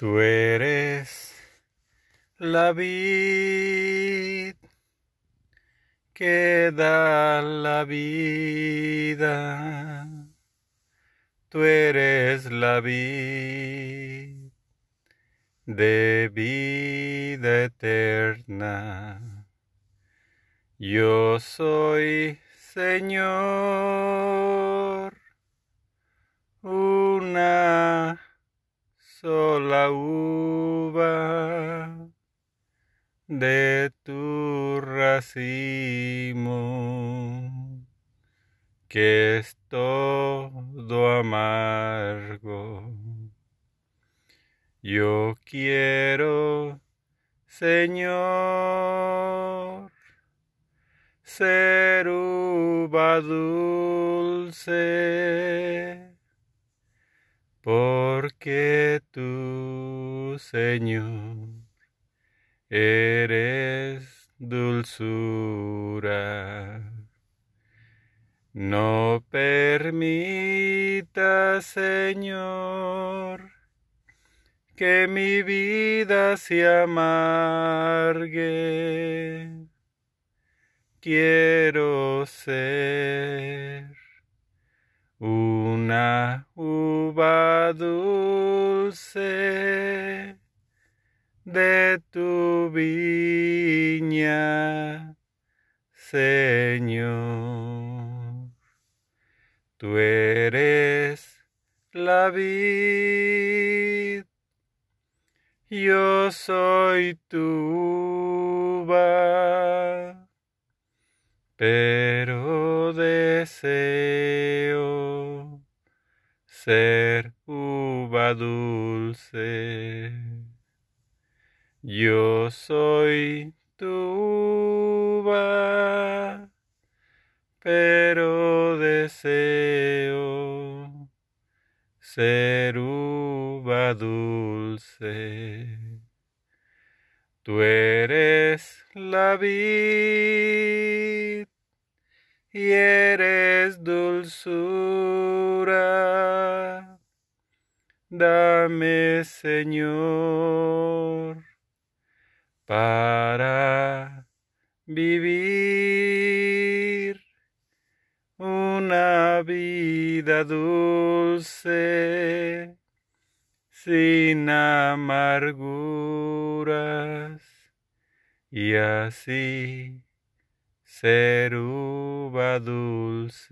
Tú eres la vid que da la vida. Tú eres la vid de vida eterna. Yo soy Señor, una sola uva de tu racimo, que es todo amargo. Yo quiero, Señor, ser uva dulce porque tú, Señor, eres dulzura. No permita, Señor, que mi vida se amargue. Quiero ser una uva dulce de tu viña, Señor. Tú eres la vid, yo soy tu uva, pero deseo ser uva dulce. Yo soy tu uva, pero deseo ser uva dulce. Tú eres la vid y eres dulzura. Dame, Señor, para vivir una vida dulce, sin amarguras, y así ser uva dulce.